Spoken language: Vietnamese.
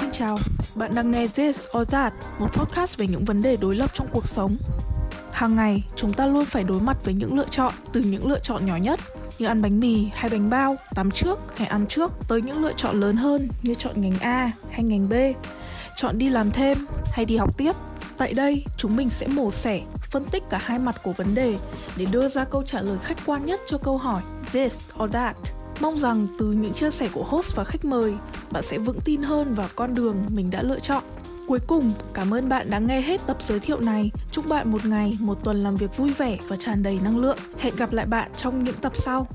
Xin chào, bạn đang nghe This or That, một podcast về những vấn đề đối lập trong cuộc sống. Hàng ngày, chúng ta luôn phải đối mặt với những lựa chọn, từ những lựa chọn nhỏ nhất như ăn bánh mì hay bánh bao, tắm trước hay ăn trước, tới những lựa chọn lớn hơn như chọn ngành A hay ngành B, chọn đi làm thêm hay đi học tiếp. Tại đây, chúng mình sẽ mổ xẻ, phân tích cả hai mặt của vấn đề để đưa ra câu trả lời khách quan nhất cho câu hỏi this or that. Mong rằng từ những chia sẻ của host và khách mời, bạn sẽ vững tin hơn vào con đường mình đã lựa chọn. Cuối cùng, cảm ơn bạn đã nghe hết tập giới thiệu này. Chúc bạn một ngày, một tuần làm việc vui vẻ và tràn đầy năng lượng. Hẹn gặp lại bạn trong những tập sau.